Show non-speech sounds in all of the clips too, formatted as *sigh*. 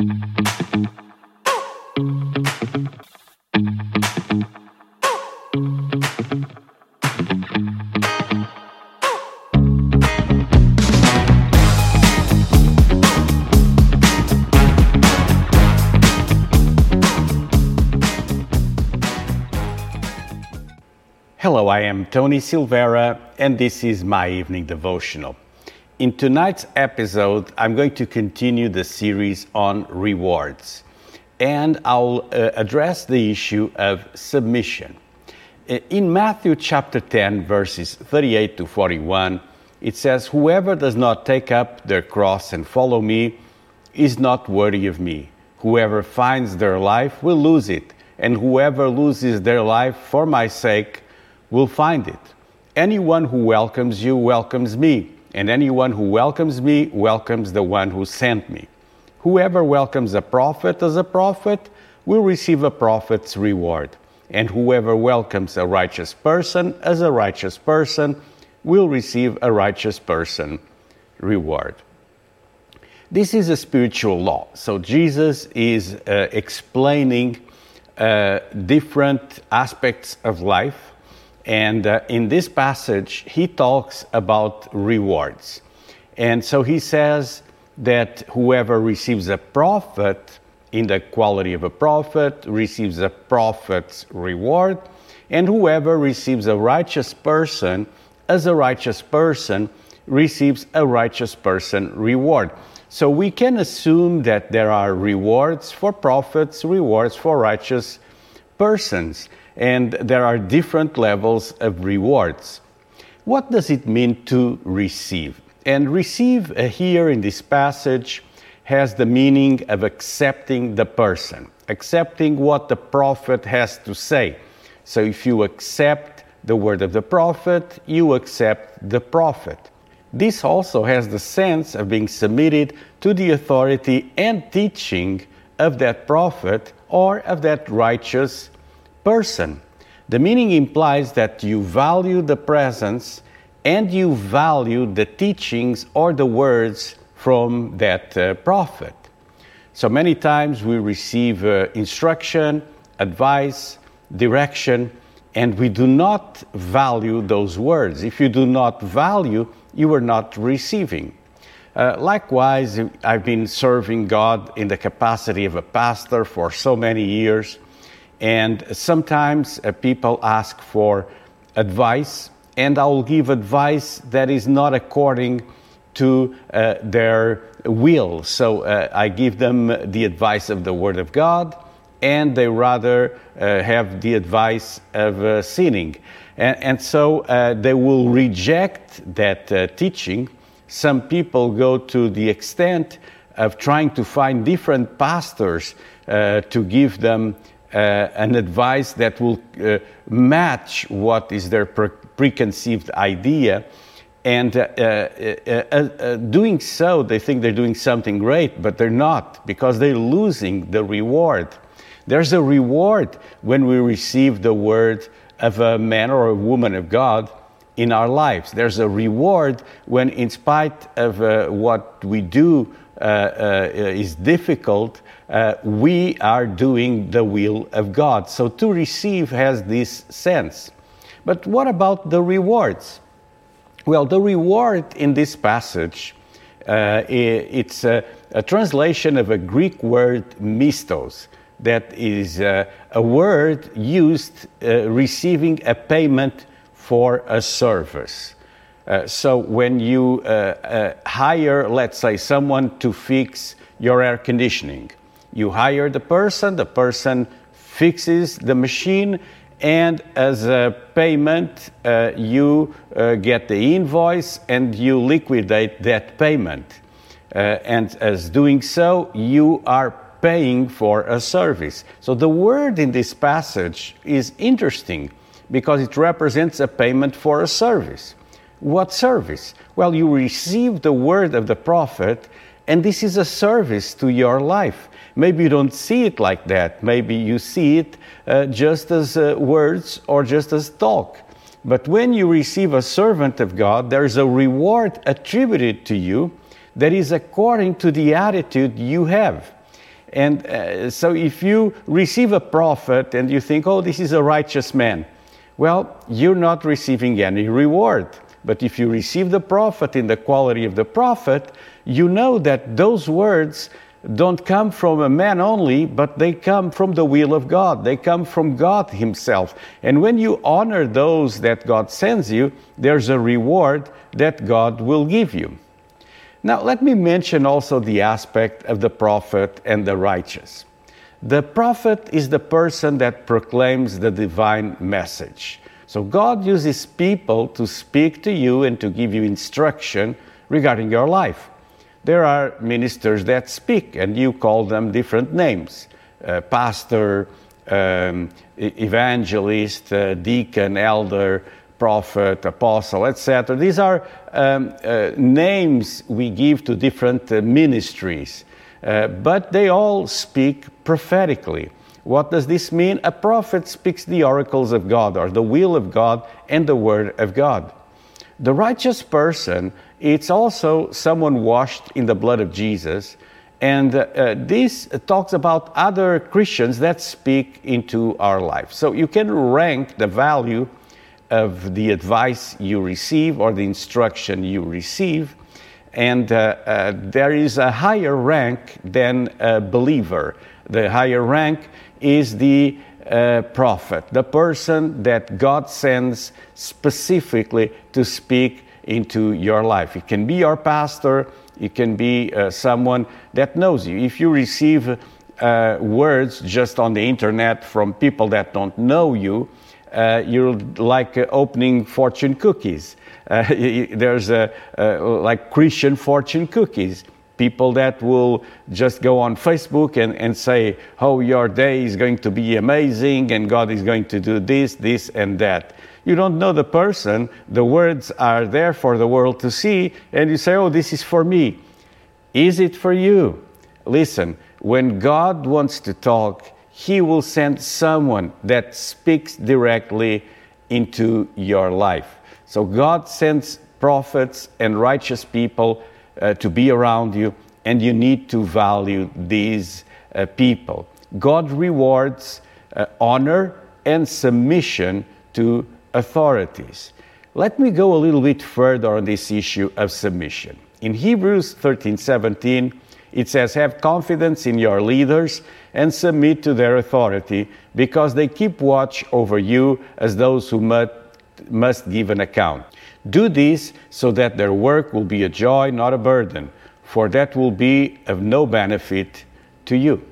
Hello, I am Tony Silvera, and this is my evening devotional. In tonight's episode, I'm going to continue the series on rewards, and I'll uh, address the issue of submission. Uh, in Matthew chapter 10, verses 38 to 41, it says, Whoever does not take up their cross and follow me is not worthy of me. Whoever finds their life will lose it, and whoever loses their life for my sake will find it. Anyone who welcomes you welcomes me, and anyone who welcomes me welcomes the one who sent me. Whoever welcomes a prophet as a prophet will receive a prophet's reward, and whoever welcomes a righteous person as a righteous person will receive a righteous person reward. This is a spiritual law. So Jesus is uh, explaining uh, different aspects of life and uh, in this passage, he talks about rewards. And so he says that whoever receives a prophet in the quality of a prophet receives a prophet's reward, and whoever receives a righteous person as a righteous person receives a righteous person reward. So we can assume that there are rewards for prophets, rewards for righteous persons and there are different levels of rewards. What does it mean to receive? And receive uh, here in this passage has the meaning of accepting the person, accepting what the prophet has to say. So if you accept the word of the prophet, you accept the prophet. This also has the sense of being submitted to the authority and teaching of that prophet or of that righteous person. The meaning implies that you value the presence and you value the teachings or the words from that uh, prophet. So many times we receive uh, instruction, advice, direction, and we do not value those words. If you do not value, you are not receiving. Uh, likewise, I've been serving God in the capacity of a pastor for so many years. And sometimes uh, people ask for advice, and I will give advice that is not according to uh, their will. So uh, I give them the advice of the Word of God, and they rather uh, have the advice of uh, sinning. And, and so uh, they will reject that teaching. Some people go to the extent of trying to find different pastors to give them an advice that will uh, match what is their pre- preconceived idea. And uh, uh, uh, doing so, they think they're doing something great, but they're not because they're losing the reward. There's a reward when we receive the word of a man or a woman of God in our lives. There's a reward when, in spite of uh, what we do uh, uh, is difficult, uh, we are doing the will of God. So to receive has this sense. But what about the rewards? Well, the reward in this passage, uh, it's a, a, translation of a Greek word mistos, that is uh, a word used uh, receiving a payment for a service. Uh, so when you uh, uh, hire, let's say, someone to fix your air conditioning, you hire the person, the person fixes the machine, and as a payment, uh, you uh, get the invoice and you liquidate that payment. and as doing so, you are paying for a service. So the word in this passage is interesting because it represents a payment for a service. What service? Well, you receive the word of the prophet, and this is a service to your life. Maybe you don't see it like that. Maybe you see it uh, just as uh, words or just as talk. But when you receive a servant of God, there's a reward attributed to you that is according to the attitude you have. And uh, so if you receive a prophet and you think, oh, this is a righteous man, well, you're not receiving any reward. But if you receive the prophet in the quality of the prophet, you know that those words don't come from a man only, but they come from the will of God. They come from God Himself. And when you honor those that God sends you, there's a reward that God will give you. Now, let me mention also the aspect of the prophet and the righteous. The prophet is the person that proclaims the divine message. So, God uses people to speak to you and to give you instruction regarding your life. There are ministers that speak, and you call them different names uh, pastor, um, evangelist, uh, deacon, elder, prophet, apostle, etc. These are um, uh, names we give to different uh, ministries, uh, but they all speak prophetically. What does this mean? A prophet speaks the oracles of God, or the will of God and the word of God. The righteous person it's also someone washed in the blood of Jesus. And uh, this talks about other Christians that speak into our life. So you can rank the value of the advice you receive or the instruction you receive. And uh, uh, there is a higher rank than a believer. The higher rank is the uh, prophet, the person that God sends specifically to speak into your life. It can be your pastor, it can be uh, someone that knows you. If you receive uh, words just on the internet from people that don't know you, uh, you're like uh, opening fortune cookies. *laughs* Uh, there's a, like Christian fortune cookies. People that will just go on Facebook and, and say, Oh, your day is going to be amazing and God is going to do this, this, and that. You don't know the person. The words are there for the world to see, and you say, Oh, this is for me. Is it for you? Listen, when God wants to talk, He will send someone that speaks directly into your life. So God sends prophets and righteous people uh, to be around you, and you need to value these uh, people. God rewards uh, honor and submission to authorities. Let me go a little bit further on this issue of submission. In Hebrews 13 17, it says, Have confidence in your leaders and submit to their authority, because they keep watch over you as those who must, must give an account. Do this so that their work will be a joy, not a burden, for that will be of no benefit to you.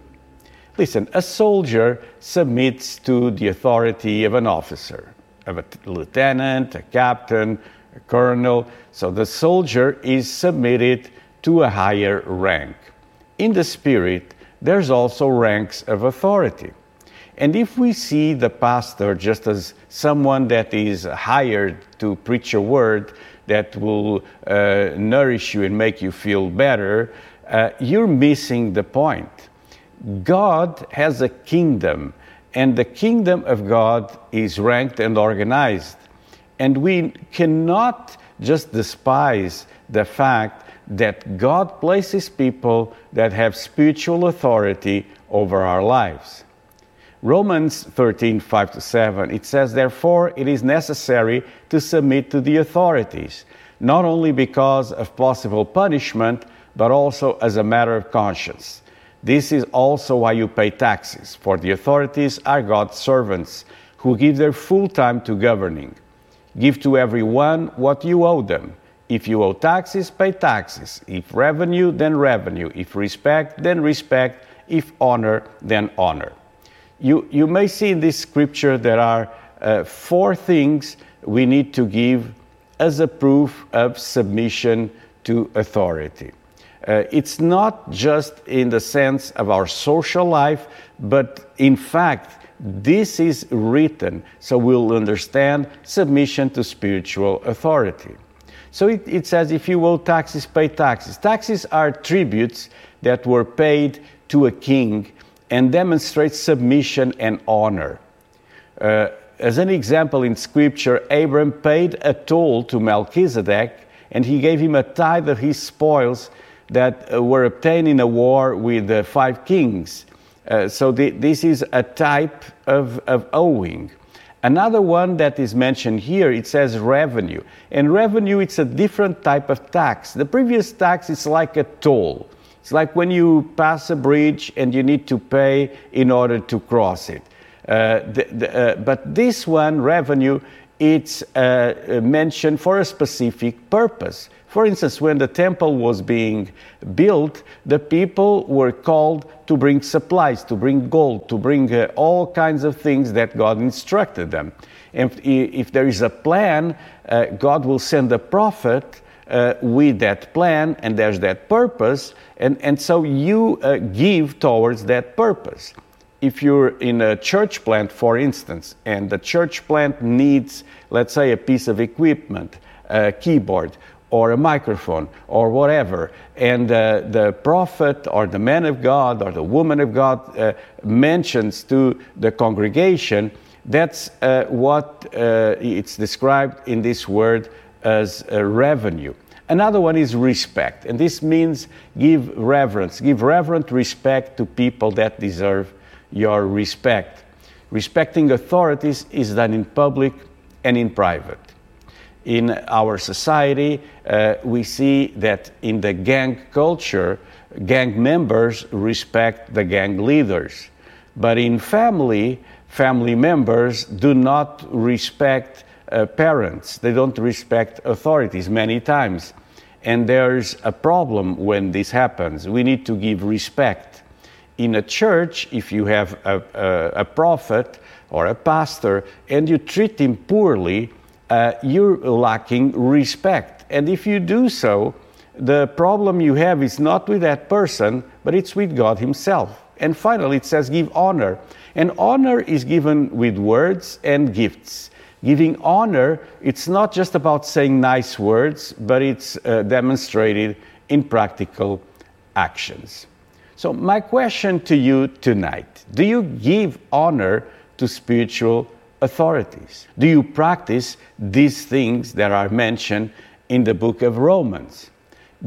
Listen, a soldier submits to the authority of an officer of a lieutenant, a captain, a colonel. So the soldier is submitted to a higher rank. In the spirit, there's also ranks of authority. And if we see the pastor just as someone that is hired to preach a word that will uh, nourish you and make you feel better, uh, you're missing the point. God has a kingdom and the kingdom of God is ranked and organized. And we cannot just despise the fact that God places people that have spiritual authority over our lives. Romans 13, 5 to 7, it says, Therefore, it is necessary to submit to the authorities, not only because of possible punishment, but also as a matter of conscience. This is also why you pay taxes, for the authorities are God's servants who give their full time to governing. Give to everyone what you owe them. If you owe taxes, pay taxes. If revenue, then revenue. If respect, then respect. If honor, then honor. You, you may see in this scripture there are uh, four things we need to give as a proof of submission to authority. Uh, it's not just in the sense of our social life, but in fact, this is written so we'll understand submission to spiritual authority. So it, it, says if you owe taxes, pay taxes. Taxes are tributes that were paid to a king and demonstrate submission and honor. Uh, as an example in scripture, Abram paid a toll to Melchizedek and he gave him a tithe of his spoils that uh, were obtained in a war with the five kings. Uh, so this is a type of, of owing. Another one that is mentioned here, it says revenue. And revenue, it's a different type of tax. The previous tax is like a toll. It's like when you pass a bridge and you need to pay in order to cross it. Uh, the, the, uh, but this one, revenue, it's uh, mentioned for a specific purpose. For instance, when the temple was being built, the people were called to bring supplies, to bring gold, to bring uh, all kinds of things that God instructed them. And if, if there is a plan, uh, God will send a prophet uh, with that plan, and there's that purpose, and, and so you uh, give towards that purpose. If you're in a church plant, for instance, and the church plant needs, let's say, a piece of equipment, a keyboard, or a microphone, or whatever, and uh, the prophet or the man of God or the woman of God uh, mentions to the congregation, that's uh, what uh, it's described in this word as a revenue. Another one is respect, and this means give reverence, give reverent respect to people that deserve your respect. Respecting authorities is done in public and in private. In our society, uh, we see that in the gang culture, gang members respect the gang leaders. But in family, family members do not respect uh, parents, they don't respect authorities many times. And there's a problem when this happens. We need to give respect in a church, if you have a, a, a prophet or a pastor and you treat him poorly, uh, you're lacking respect. And if you do so, the problem you have is not with that person, but it's with God Himself. And finally, it says, give honor. And honor is given with words and gifts. Giving honor, it's not just about saying nice words, but it's uh, demonstrated in practical actions. So, my question to you tonight do you give honor to spiritual authorities? Do you practice these things that are mentioned in the book of Romans?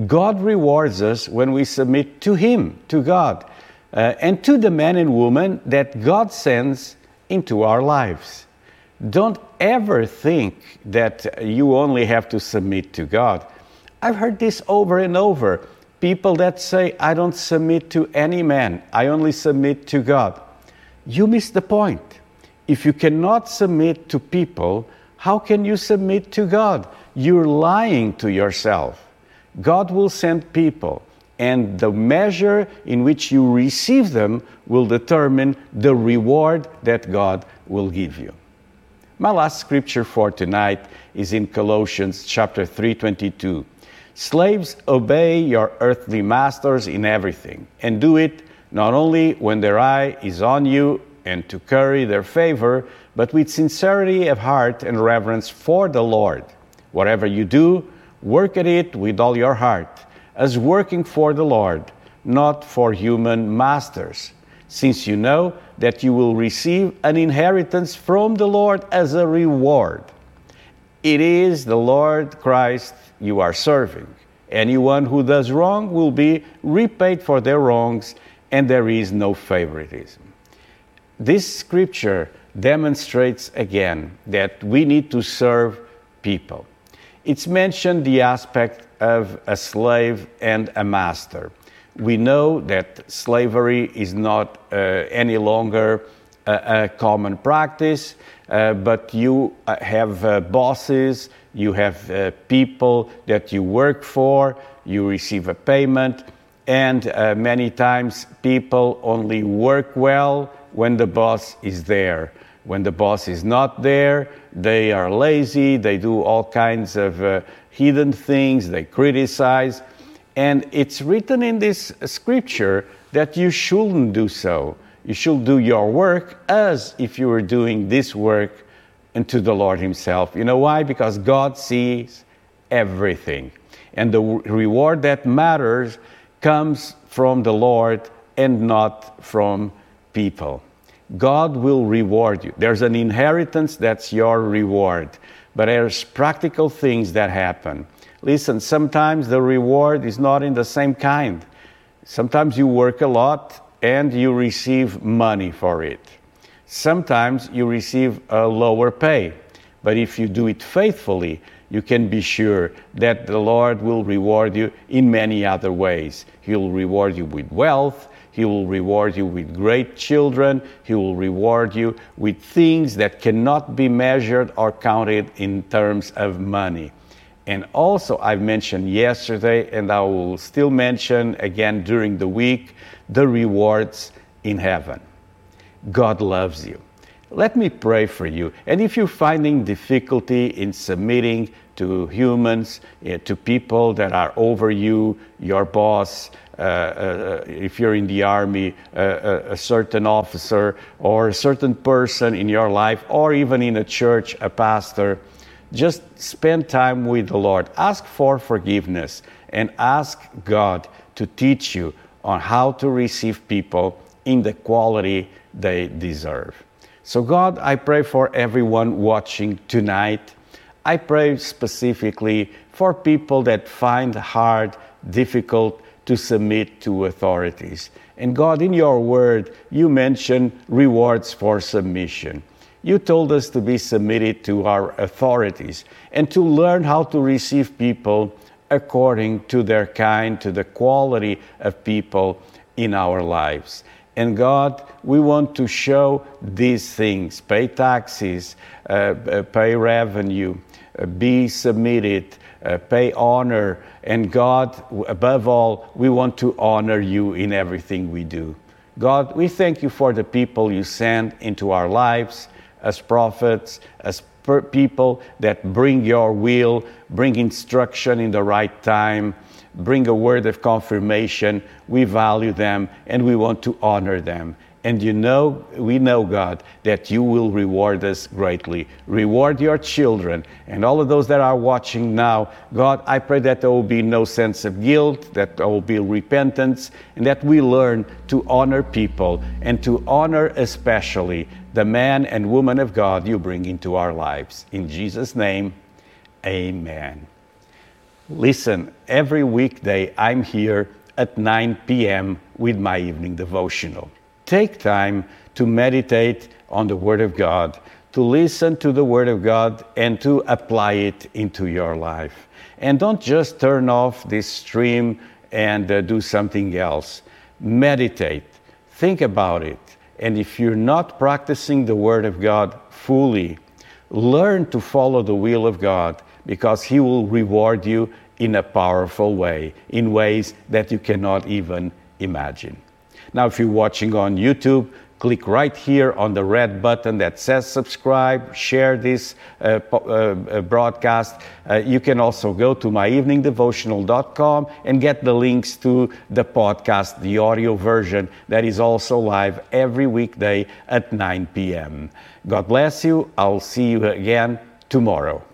God rewards us when we submit to Him, to God, uh, and to the men and women that God sends into our lives. Don't ever think that you only have to submit to God. I've heard this over and over people that say, I don't submit to any man, I only submit to God. You miss the point. If you cannot submit to people, how can you submit to God? You're lying to yourself. God will send people, and the measure in which you receive them will determine the reward that God will give you. My last scripture for tonight is in Colossians chapter 322. Slaves, obey your earthly masters in everything, and do it not only when their eye is on you and to curry their favor, but with sincerity of heart and reverence for the Lord. Whatever you do, work at it with all your heart, as working for the Lord, not for human masters, since you know that you will receive an inheritance from the Lord as a reward. It is the Lord Christ you are serving. Anyone who does wrong will be repaid for their wrongs, and there is no favoritism. This scripture demonstrates again that we need to serve people. It's mentioned the aspect of a slave and a master. We know that slavery is not uh, any longer a, a common practice, uh, but you uh, have uh, bosses, you have uh, people that you work for, you receive a payment, and uh, many times people only work well when the boss is there. When the boss is not there, they are lazy, they do all kinds of hidden things, they criticize. And it's written in this scripture that you shouldn't do so. You should do your work as if you were doing this work unto the Lord Himself. You know why? Because God sees everything. And the reward that matters comes from the Lord and not from people. God will reward you. There's an inheritance that's your reward, but there's practical things that happen. Listen, sometimes the reward is not in the same kind. Sometimes you work a lot and you receive money for it. Sometimes you receive a lower pay. But if you do it faithfully, you can be sure that the Lord will reward you in many other ways. He will reward you with wealth, He will reward you with great children, He will reward you with things that cannot be measured or counted in terms of money. And also, I've mentioned yesterday, and I will still mention again during the week, the rewards in heaven. God loves you. Let me pray for you. And if you're finding difficulty in submitting to humans, uh, to people that are over you, your boss, uh, uh, if you're in the army, a certain officer or a certain person in your life, or even in a church, a pastor, just spend time with the Lord. Ask for forgiveness and ask God to teach you on how to receive people in the quality they deserve. So, God, I pray for everyone watching tonight. I pray specifically for people that find hard, difficult to submit to authorities. And God, in your word, you mention rewards for submission. You told us to be submitted to our authorities and to learn how to receive people according to their kind, to the quality of people in our lives. And God, we want to show these things pay taxes, uh, uh, pay revenue, uh, be submitted, uh, pay honor. And God, above all, we want to honor you in everything we do. God, we thank you for the people you send into our lives as prophets, as people that bring your will, bring instruction in the right time bring a word of confirmation. We value them and we want to honor them. And you know, we know, God, that you will reward us greatly. Reward your children and all of those that are watching now. God, I pray that there will be no sense of guilt, that there will be repentance, and that we learn to honor people and to honor especially the man and woman of God you bring into our lives. In Jesus' name, amen. Listen, every weekday I'm here at 9 p.m. with my evening devotional. Take time to meditate on the Word of God, to listen to the Word of God, and to apply it into your life. And don't just turn off this stream and uh, do something else. Meditate, think about it. And if you're not practicing the Word of God fully, learn to follow the will of God because He will reward you in a powerful way, in ways that you cannot even imagine. Now, if you're watching on YouTube, click right here on the red button that says subscribe, share this uh, po- uh, uh broadcast. Uh, you can also go to myeveningdevotional.com and get the links to the podcast, the audio version that is also live every weekday at 9 p.m. God bless you. I'll see you again tomorrow.